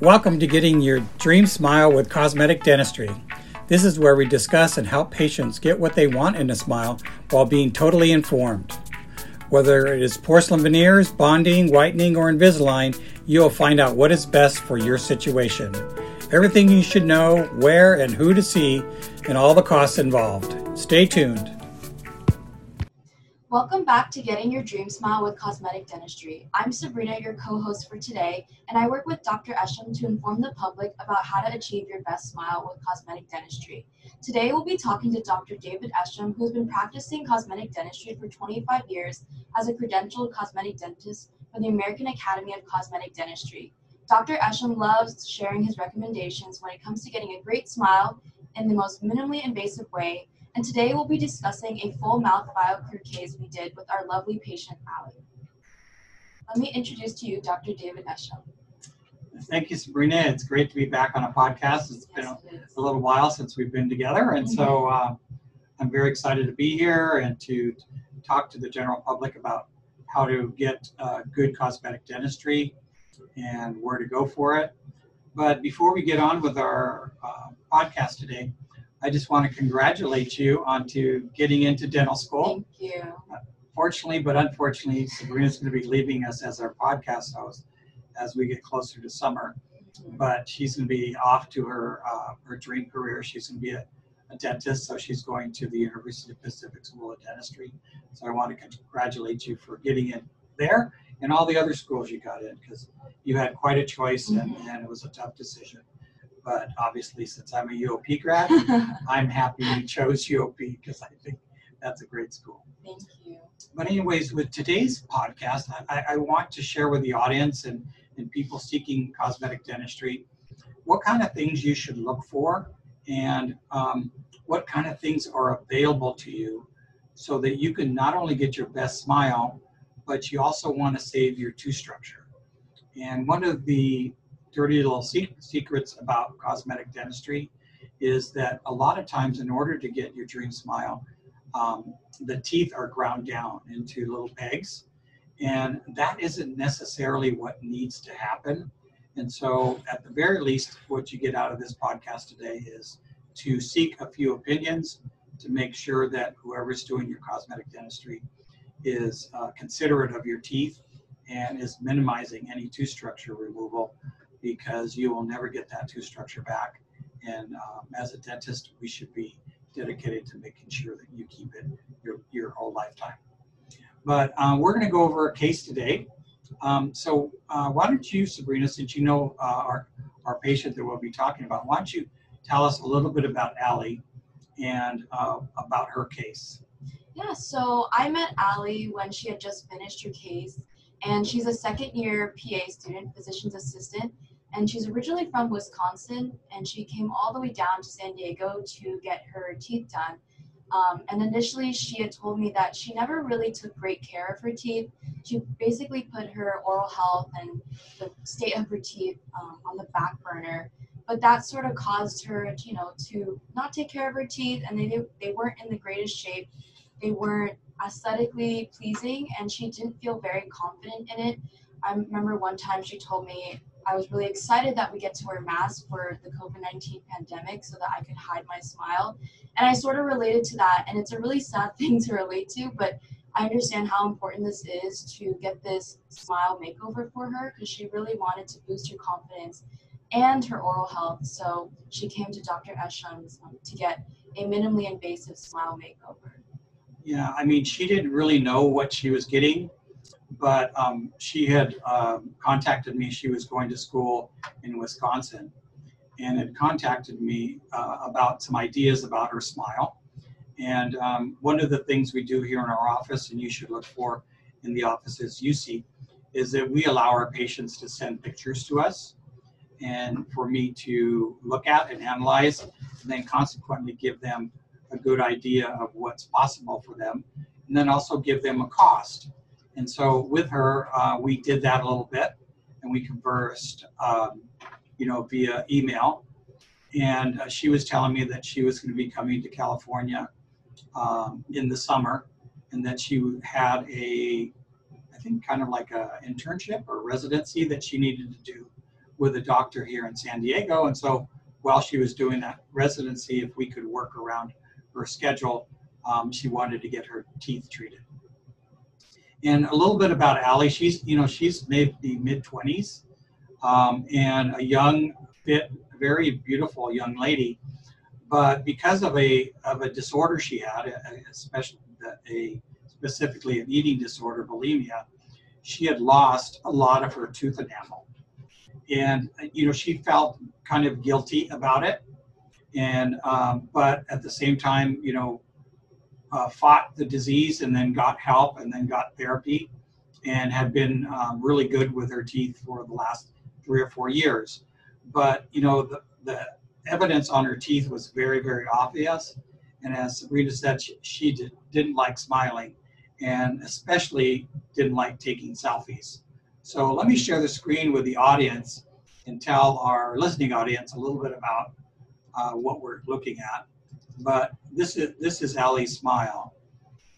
Welcome to Getting Your Dream Smile with Cosmetic Dentistry. This is where we discuss and help patients get what they want in a smile while being totally informed. Whether it is porcelain veneers, bonding, whitening, or Invisalign, you will find out what is best for your situation. Everything you should know, where and who to see, and all the costs involved. Stay tuned. Welcome back to Getting Your Dream Smile with Cosmetic Dentistry. I'm Sabrina, your co-host for today, and I work with Dr. Esham to inform the public about how to achieve your best smile with cosmetic dentistry. Today we'll be talking to Dr. David Esham, who's been practicing cosmetic dentistry for 25 years as a credentialed cosmetic dentist for the American Academy of Cosmetic Dentistry. Dr. Esham loves sharing his recommendations when it comes to getting a great smile in the most minimally invasive way and today we'll be discussing a full mouth BioClear case we did with our lovely patient, Allie. Let me introduce to you Dr. David Esham. Thank you, Sabrina. It's great to be back on a podcast. It's been a, a little while since we've been together, and so mm-hmm. uh, I'm very excited to be here and to talk to the general public about how to get uh, good cosmetic dentistry and where to go for it. But before we get on with our uh, podcast today, I just want to congratulate you on to getting into dental school. Thank you. fortunately, but unfortunately, Sabrina's going to be leaving us as our podcast host as we get closer to summer. Mm-hmm. But she's going to be off to her uh, her dream career. She's going to be a, a, dentist, so she's going to the University of Pacific School of Dentistry. So I want to congratulate you for getting in there and all the other schools you got in because you had quite a choice and, mm-hmm. and it was a tough decision but obviously since I'm a UOP grad, I'm happy you chose UOP because I think that's a great school. Thank you. But anyways, with today's podcast, I, I want to share with the audience and, and people seeking cosmetic dentistry what kind of things you should look for and um, what kind of things are available to you so that you can not only get your best smile, but you also want to save your tooth structure. And one of the dirty little secrets about cosmetic dentistry is that a lot of times in order to get your dream smile um, the teeth are ground down into little pegs. And that isn't necessarily what needs to happen. And so at the very least what you get out of this podcast today is to seek a few opinions to make sure that whoever's doing your cosmetic dentistry is uh, considerate of your teeth and is minimizing any tooth structure removal because you will never get that tooth structure back. And um, as a dentist, we should be dedicated to making sure that you keep it your, your whole lifetime. But uh, we're going to go over a case today. Um, so uh, why don't you, Sabrina, since you know uh, our, our patient that we'll be talking about, why don't you tell us a little bit about Allie and uh, about her case? Yeah, so I met Allie when she had just finished her case, and she's a second year PA student, physician's assistant, and she's originally from Wisconsin, and she came all the way down to San Diego to get her teeth done. Um, and initially, she had told me that she never really took great care of her teeth. She basically put her oral health and the state of her teeth um, on the back burner. But that sort of caused her, you know, to not take care of her teeth, and they they weren't in the greatest shape. They weren't aesthetically pleasing, and she didn't feel very confident in it. I remember one time she told me I was really excited that we get to wear masks for the COVID 19 pandemic so that I could hide my smile. And I sort of related to that. And it's a really sad thing to relate to, but I understand how important this is to get this smile makeover for her because she really wanted to boost her confidence and her oral health. So she came to Dr. Esham's um, to get a minimally invasive smile makeover. Yeah, I mean, she didn't really know what she was getting but um, she had um, contacted me. She was going to school in Wisconsin and had contacted me uh, about some ideas about her smile. And um, one of the things we do here in our office, and you should look for in the offices you see, is that we allow our patients to send pictures to us and for me to look at and analyze, and then consequently give them a good idea of what's possible for them, and then also give them a cost and so with her, uh, we did that a little bit, and we conversed, um, you know, via email. And uh, she was telling me that she was going to be coming to California um, in the summer, and that she had a, I think, kind of like a internship or residency that she needed to do with a doctor here in San Diego. And so while she was doing that residency, if we could work around her schedule, um, she wanted to get her teeth treated. And a little bit about Allie, she's, you know, she's maybe mid 20s um, and a young, fit, very beautiful young lady. But because of a, of a disorder she had, especially a, specifically an eating disorder, bulimia, she had lost a lot of her tooth enamel. And, you know, she felt kind of guilty about it. And, um, but at the same time, you know, uh, fought the disease and then got help and then got therapy and had been um, really good with her teeth for the last three or four years. But, you know, the, the evidence on her teeth was very, very obvious. And as Sabrina said, she, she did, didn't like smiling and especially didn't like taking selfies. So let me share the screen with the audience and tell our listening audience a little bit about uh, what we're looking at. But this is this is Allie's smile,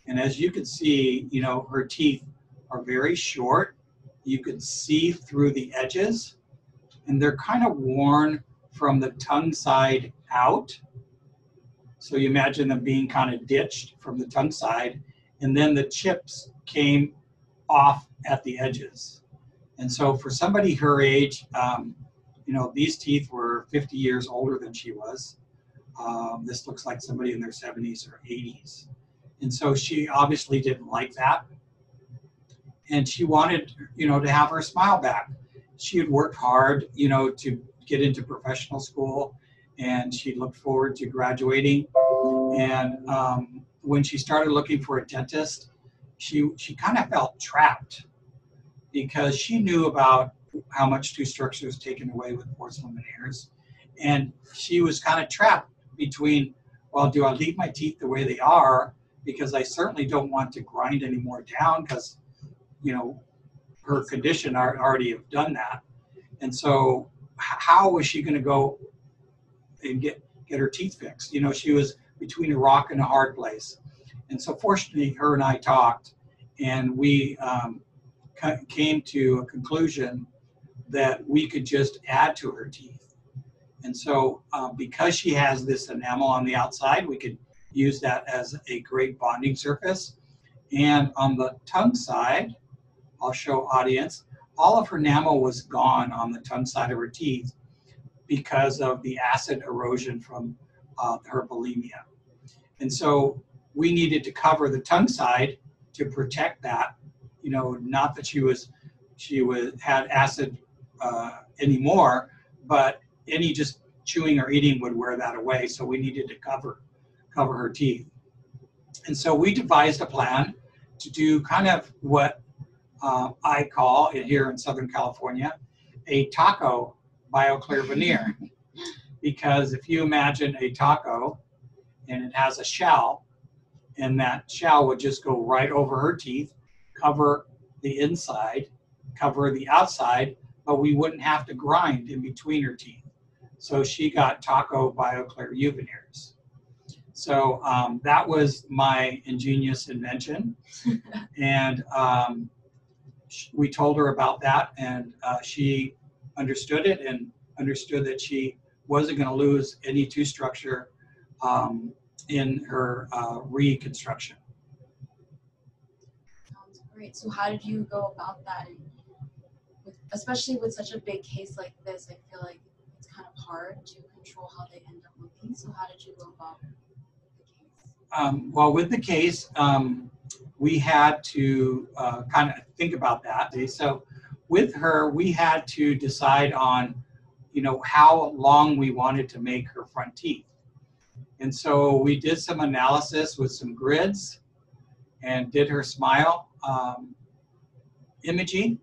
and as you can see, you know her teeth are very short. You can see through the edges, and they're kind of worn from the tongue side out. So you imagine them being kind of ditched from the tongue side, and then the chips came off at the edges. And so for somebody her age, um, you know, these teeth were 50 years older than she was. Um, this looks like somebody in their 70s or 80s. And so she obviously didn't like that. And she wanted, you know, to have her smile back. She had worked hard, you know, to get into professional school and she looked forward to graduating. And um, when she started looking for a dentist, she, she kind of felt trapped because she knew about how much tooth structure was taken away with porcelain veneers. And she was kind of trapped between, well, do I leave my teeth the way they are? Because I certainly don't want to grind any more down because, you know, her condition already have done that. And so how was she going to go and get, get her teeth fixed? You know, she was between a rock and a hard place. And so fortunately, her and I talked and we um, came to a conclusion that we could just add to her teeth. And so uh, because she has this enamel on the outside, we could use that as a great bonding surface. And on the tongue side, I'll show audience, all of her enamel was gone on the tongue side of her teeth because of the acid erosion from uh, her bulimia. And so we needed to cover the tongue side to protect that, you know, not that she was, she was, had acid uh, anymore, but any just chewing or eating would wear that away. So we needed to cover cover her teeth. And so we devised a plan to do kind of what uh, I call here in Southern California a taco BioClear veneer. because if you imagine a taco and it has a shell, and that shell would just go right over her teeth, cover the inside, cover the outside, but we wouldn't have to grind in between her teeth. So she got Taco BioClear U. So um, that was my ingenious invention. and um, we told her about that, and uh, she understood it and understood that she wasn't going to lose any tooth structure um, in her uh, reconstruction. Sounds great. So, how did you go about that? Especially with such a big case like this, I feel like it's kind of hard to control how they end up looking. So how did you go about the case? Um, well, with the case, um, we had to uh, kind of think about that. So with her, we had to decide on, you know, how long we wanted to make her front teeth. And so we did some analysis with some grids and did her smile um, imaging,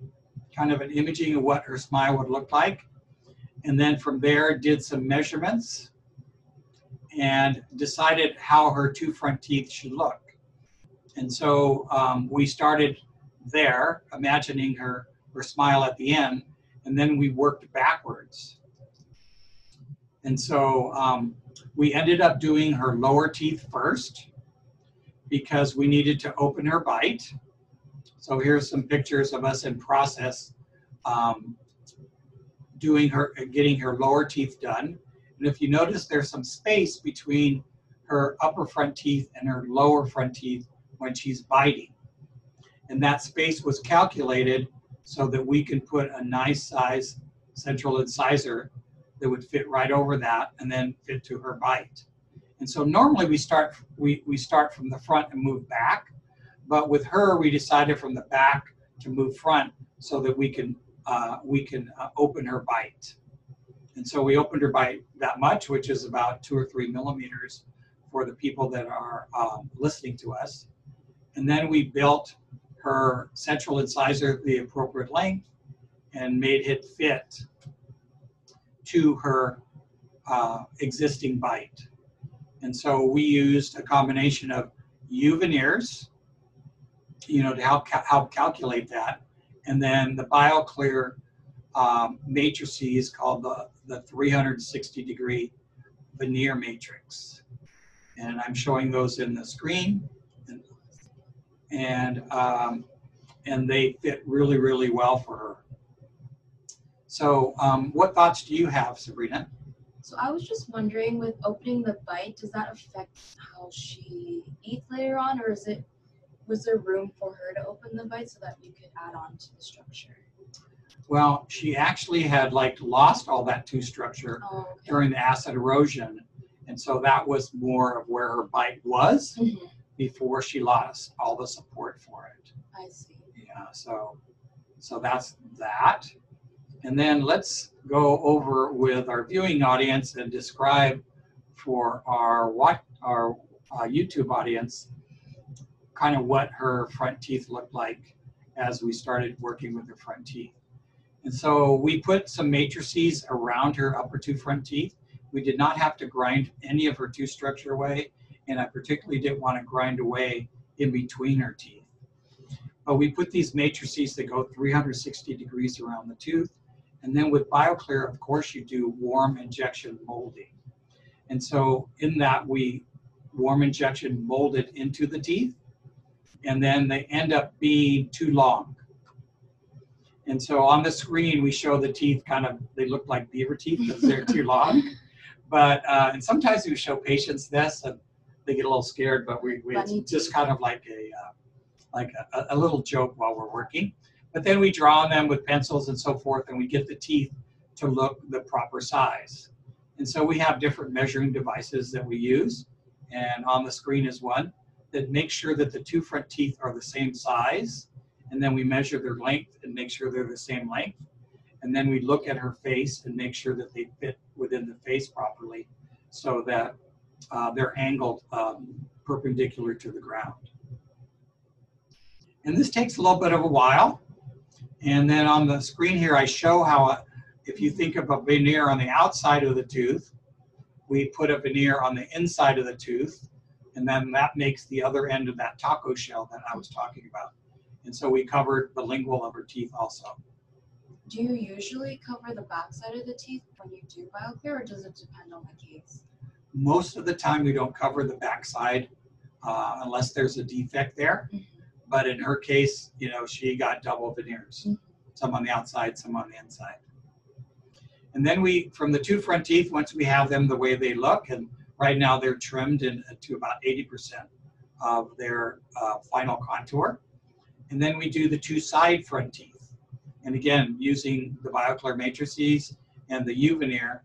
kind of an imaging of what her smile would look like and then from there did some measurements and decided how her two front teeth should look. And so um, we started there, imagining her, her smile at the end, and then we worked backwards. And so um, we ended up doing her lower teeth first because we needed to open her bite. So here's some pictures of us in process um, doing her, getting her lower teeth done. And if you notice, there's some space between her upper front teeth and her lower front teeth when she's biting. And that space was calculated so that we can put a nice size central incisor that would fit right over that and then fit to her bite. And so normally we start we, we start from the front and move back, but with her we decided from the back to move front so that we can uh, we can uh, open her bite. And so we opened her bite that much, which is about two or three millimeters for the people that are um, listening to us. And then we built her central incisor the appropriate length and made it fit to her uh, existing bite. And so we used a combination of U veneers, you know, to help, help calculate that. And then the BioClear um, matrices called the, the 360 degree veneer matrix. And I'm showing those in the screen. And, and, um, and they fit really, really well for her. So um, what thoughts do you have, Sabrina? So I was just wondering, with opening the bite, does that affect how she eats later on, or is it was there room for her to open the bite so that you could add on to the structure? Well, she actually had like lost all that tooth structure Oh, okay. during the acid erosion, and so that was more of where her bite was Mhm, before she lost all the support for it. I see. Yeah, so so that's that. And then let's go over with our viewing audience and describe for our what our uh, YouTube audience kind of what her front teeth looked like as we started working with her front teeth. And so we put some matrices around her upper two front teeth. We did not have to grind any of her tooth structure away, and I particularly didn't want to grind away in between her teeth. But we put these matrices that go 360 degrees around the tooth. And then with BioClear, of course, you do warm injection molding. And so in that, we warm injection molded into the teeth, and then they end up being too long. And so on the screen, we show the teeth kind of, they look like beaver teeth because they're too long. But, uh, and sometimes we show patients this and they get a little scared, but we, we it's just kind of like a, uh, like a, a little joke while we're working. But then we draw on them with pencils and so forth, and we get the teeth to look the proper size. And so we have different measuring devices that we use, and on the screen is one that makes sure that the two front teeth are the same size, and then we measure their length and make sure they're the same length. And then we look at her face and make sure that they fit within the face properly so that uh, they're angled um, perpendicular to the ground. And this takes a little bit of a while. And then on the screen here, I show how, uh, if you think of a veneer on the outside of the tooth, we put a veneer on the inside of the tooth, and then that makes the other end of that taco shell that I was talking about. And so we covered the lingual of her teeth also. Do you usually cover the backside of the teeth when you do BioClear, or does it depend on the case? Most of the time, we don't cover the backside uh, unless there's a defect there. Mhm. But in her case, you know, she got double veneers, Mhm. some on the outside, some on the inside. And then we, from the two front teeth, once we have them the way they look, and right now they're trimmed in, to about 80% of their uh, final contour. And then we do the two side front teeth. And again, using the BioClear matrices and the U veneer,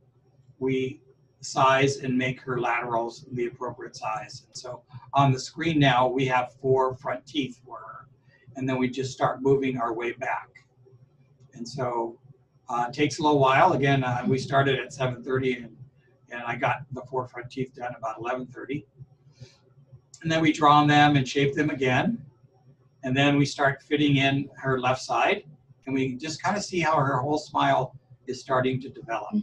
we size and make her laterals the appropriate size. And so on the screen now, we have four front teeth for her. And then we just start moving our way back. And so uh, it takes a little while. Again, uh, we started at 7.30 and, and I got the four front teeth done about 11.30. And then we draw on them and shape them again. And then we start fitting in her left side. And we just kind of see how her whole smile is starting to develop.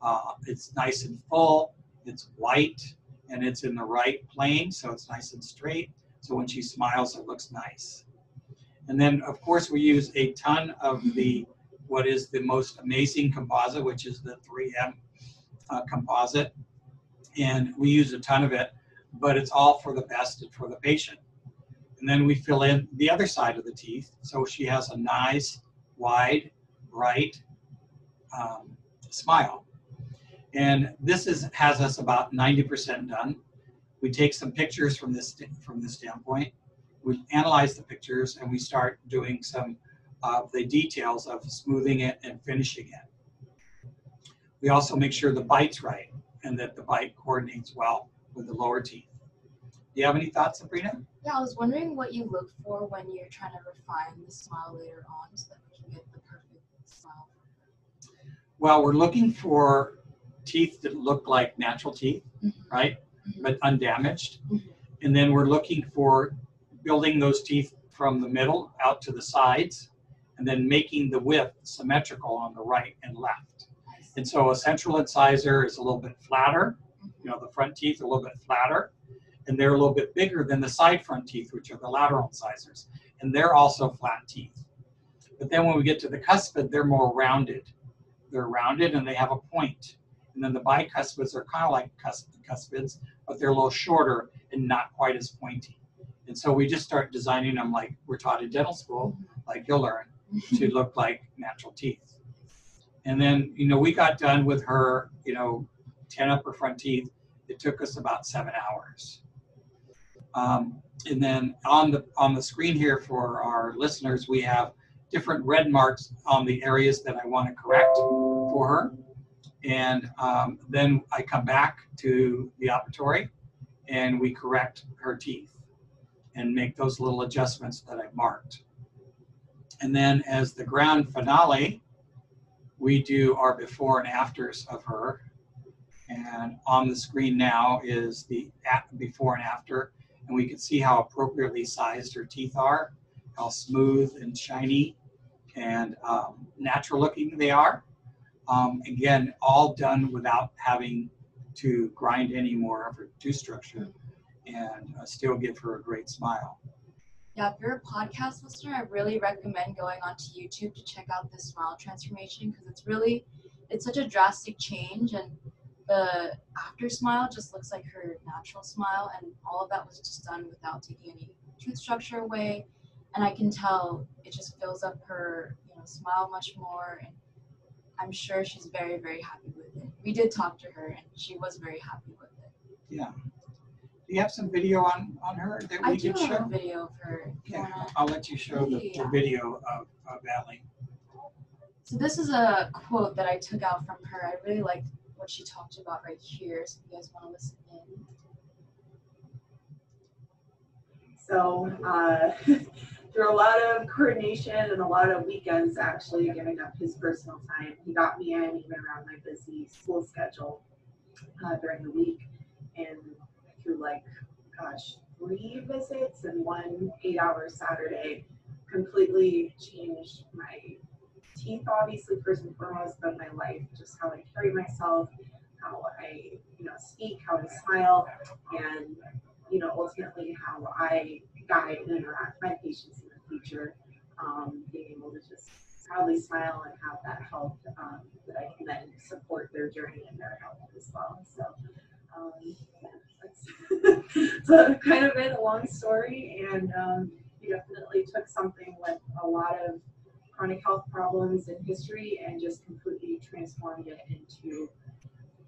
Uh, it's nice and full, it's white, and it's in the right plane, so it's nice and straight. So when she smiles, it looks nice. And then, of course, we use a ton of the what is the most amazing composite, which is the 3M uh, composite. And we use a ton of it, but it's all for the best and for the patient. And then we fill in the other side of the teeth. So she has a nice, wide, bright, um, smile. And this is has us about 90% done. We take some pictures from this from this standpoint. We analyze the pictures and we start doing some of the details of smoothing it and finishing it. We also make sure the bite's right and that the bite coordinates well with the lower teeth. Do you have any thoughts, Sabrina? Yeah, I was wondering what you look for when you're trying to refine the smile later on so that we can get the perfect smile. Well, we're looking for teeth that look like natural teeth, Mm-hmm. right? Mhm. But undamaged. Mhm. And then we're looking for building those teeth from the middle out to the sides and then making the width symmetrical on the right and left. And so a central incisor is a little bit flatter, you know, the front teeth are a little bit flatter, and they're a little bit bigger than the side front teeth, which are the lateral incisors, and they're also flat teeth. But then when we get to the cuspid, they're more rounded. They're rounded and they have a point. And then the bicuspids are kind of like cus- cuspids, but they're a little shorter and not quite as pointy. And so we just start designing them like we're taught in dental school, like you'll learn, to look like natural teeth. And then, you know, we got done with her, you know, 10 upper front teeth. It took us about seven hours. Um, and then on the on the screen here for our listeners, we have different red marks on the areas that I want to correct for her. And um, then I come back to the operatory and we correct her teeth and make those little adjustments that I've marked. And then as the grand finale, we do our before and afters of her. And on the screen now is the before and after. And we can see how appropriately sized her teeth are, how smooth and shiny and um, natural looking they are. Um, again, all done without having to grind any more of her tooth structure and uh, still give her a great smile. Yeah, if you're a podcast listener, I really recommend going onto YouTube to check out this smile transformation because it's really, it's such a drastic change and the after smile just looks like her natural smile and all of that was just done without taking any tooth structure away. And I can tell it just fills up her, you know, smile much more and I'm sure she's very, very happy with it. We did talk to her and she was very happy with it. Yeah. Do you have some video on, on her that I we do can have show? a video of her. if you Yeah, wanna- I'll let you show the, the Yeah. video of, of Allie. So this is a quote that I took out from her. I really liked what she talked about right here. So if you guys want to listen in. So uh, through a lot of coordination and a lot of weekends, actually giving up his personal time, he got me in even around my busy school schedule uh, during the week, and through like, gosh, three visits and one eight-hour Saturday, completely changed my teeth, obviously first and foremost, but my life, just how I carry myself, how I, you know, speak, how I smile, and you know, ultimately how I guide and interact with my patients in the future, um, being able to just proudly smile and have that help um, that I can then support their journey and their health as well. So, um, yeah, that's so kind of been a long story, and um, he definitely took something with a lot of chronic health problems in history and just completely transformed it into,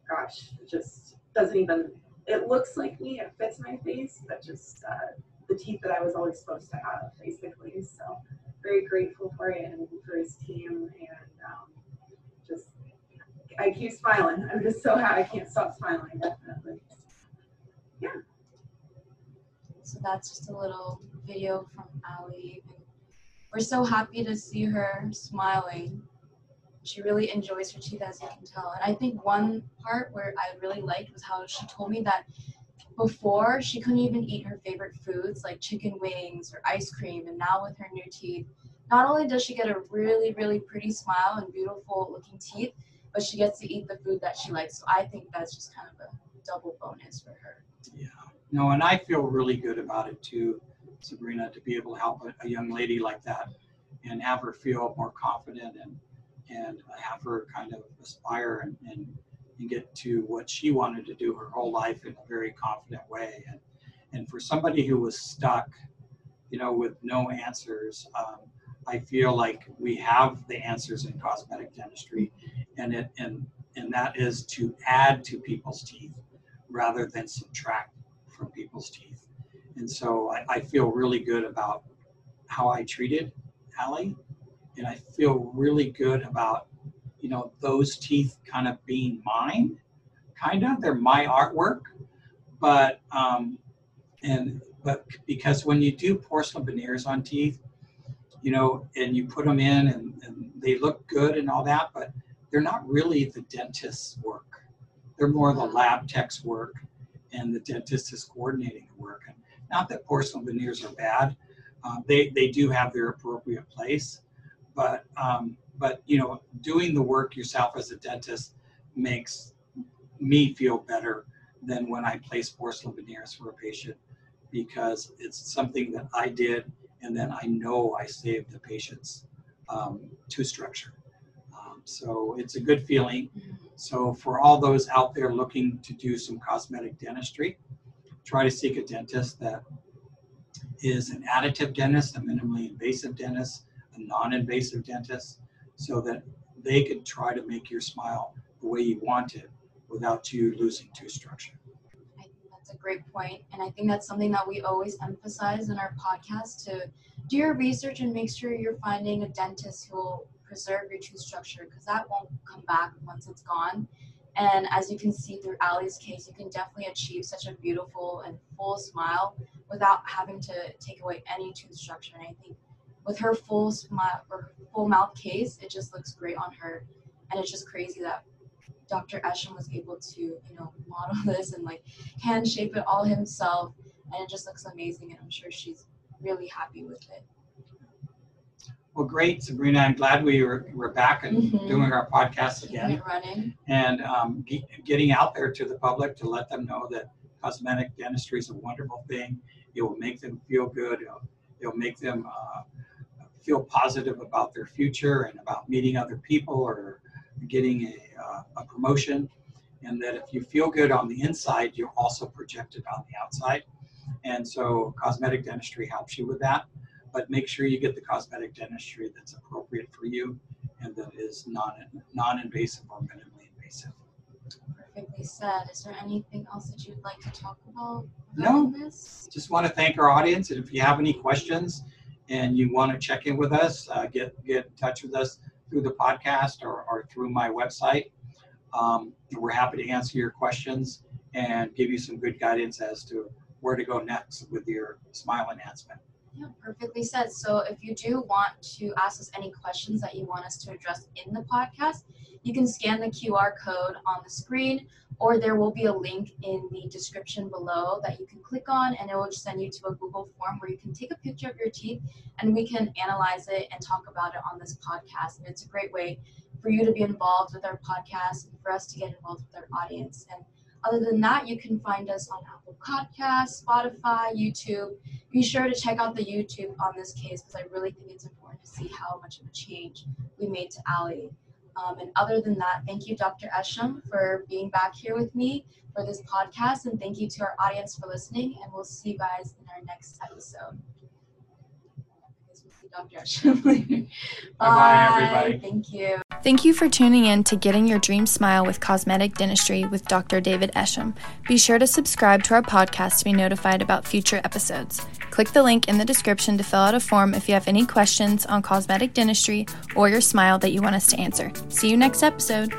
gosh, it just doesn't even it looks like me, it fits my face, but just uh, the teeth that I was always supposed to have, basically. So very grateful for it and for his team, and um, I keep smiling. I'm just so happy. I can't stop smiling. Definitely. Yeah. So that's just a little video from Allie. We're so happy to see her smiling. She really enjoys her teeth, as you can tell. And I think one part where I really liked was how she told me that before she couldn't even eat her favorite foods like chicken wings or ice cream. And now with her new teeth, not only does she get a really, really pretty smile and beautiful looking teeth, but she gets to eat the food that she likes. So I think that's just kind of a double bonus for her. Yeah. No, and I feel really good about it too, Sabrina, to be able to help a, a young lady like that and have her feel more confident and and have her kind of aspire and, and, and get to what she wanted to do her whole life in a very confident way. And and for somebody who was stuck, you know, with no answers, um, I feel like we have the answers in cosmetic dentistry, and it and and that is to add to people's teeth rather than subtract from people's teeth. And so I, I feel really good about how I treated Allie, and I feel really good about you know those teeth kind of being mine, kind of they're my artwork, but um, and but because when you do porcelain veneers on teeth, you know, and you put them in and, and they look good and all that, but they're not really the dentist's work. They're more the lab tech's work, and the dentist is coordinating the work. And not that porcelain veneers are bad; um, they they do have their appropriate place, but um, but you know, doing the work yourself as a dentist makes me feel better than when I place porcelain veneers for a patient because it's something that I did and then I know I saved the patient's um, tooth structure. Um, so it's a good feeling. So for all those out there looking to do some cosmetic dentistry, try to seek a dentist that is an additive dentist, a minimally invasive dentist, a non-invasive dentist, so that they can try to make your smile the way you want it without you losing tooth structure. A great point, and I think that's something that we always emphasize in our podcast to do your research and make sure you're finding a dentist who will preserve your tooth structure because that won't come back once it's gone. And as you can see through Allie's case, you can definitely achieve such a beautiful and full smile without having to take away any tooth structure. And I think with her full smile or full mouth case, it just looks great on her. And it's just crazy that Dr. Esham was able to, you know, model this and like hand shape it all himself. And it just looks amazing. And I'm sure she's really happy with it. Well, great, Sabrina. I'm glad we were, we're back and Mhm. doing our podcast again and um, ge- getting out there to the public to let them know that cosmetic dentistry is a wonderful thing. It will make them feel good. It'll, it'll make them uh, feel positive about their future and about meeting other people or getting a, uh, a promotion. And that if you feel good on the inside, you'll also project it on the outside. And so cosmetic dentistry helps you with that. But make sure you get the cosmetic dentistry that's appropriate for you and that is non non-invasive or minimally invasive. Perfectly said. Is there anything else that you'd like to talk about? No. This? Just want to thank our audience, and if you have any questions and you want to check in with us, uh, get get in touch with us through the podcast or, or through my website. Um, we're happy to answer your questions and give you some good guidance as to where to go next with your smile enhancement. Yeah, perfectly said. So if you do want to ask us any questions that you want us to address in the podcast, you can scan the QR code on the screen, or there will be a link in the description below that you can click on, and it will send you to a Google form where you can take a picture of your teeth and we can analyze it and talk about it on this podcast. And it's a great way for you to be involved with our podcast and for us to get involved with our audience. And other than that, you can find us on Apple Podcasts, Spotify, YouTube be sure to check out the YouTube on this case because I really think it's important to see how much of a change we made to Allie. Um, and other than that, thank you, Dr. Esham, for being back here with me for this podcast. And thank you to our audience for listening. And we'll see you guys in our next episode. We'll see Dr. Esham later. Bye-bye, everybody. Thank you. Thank you for tuning in to Getting Your Dream Smile with Cosmetic Dentistry with Dr. David Esham. Be sure to subscribe to our podcast to be notified about future episodes. Click the link in the description to fill out a form if you have any questions on cosmetic dentistry or your smile that you want us to answer. See you next episode.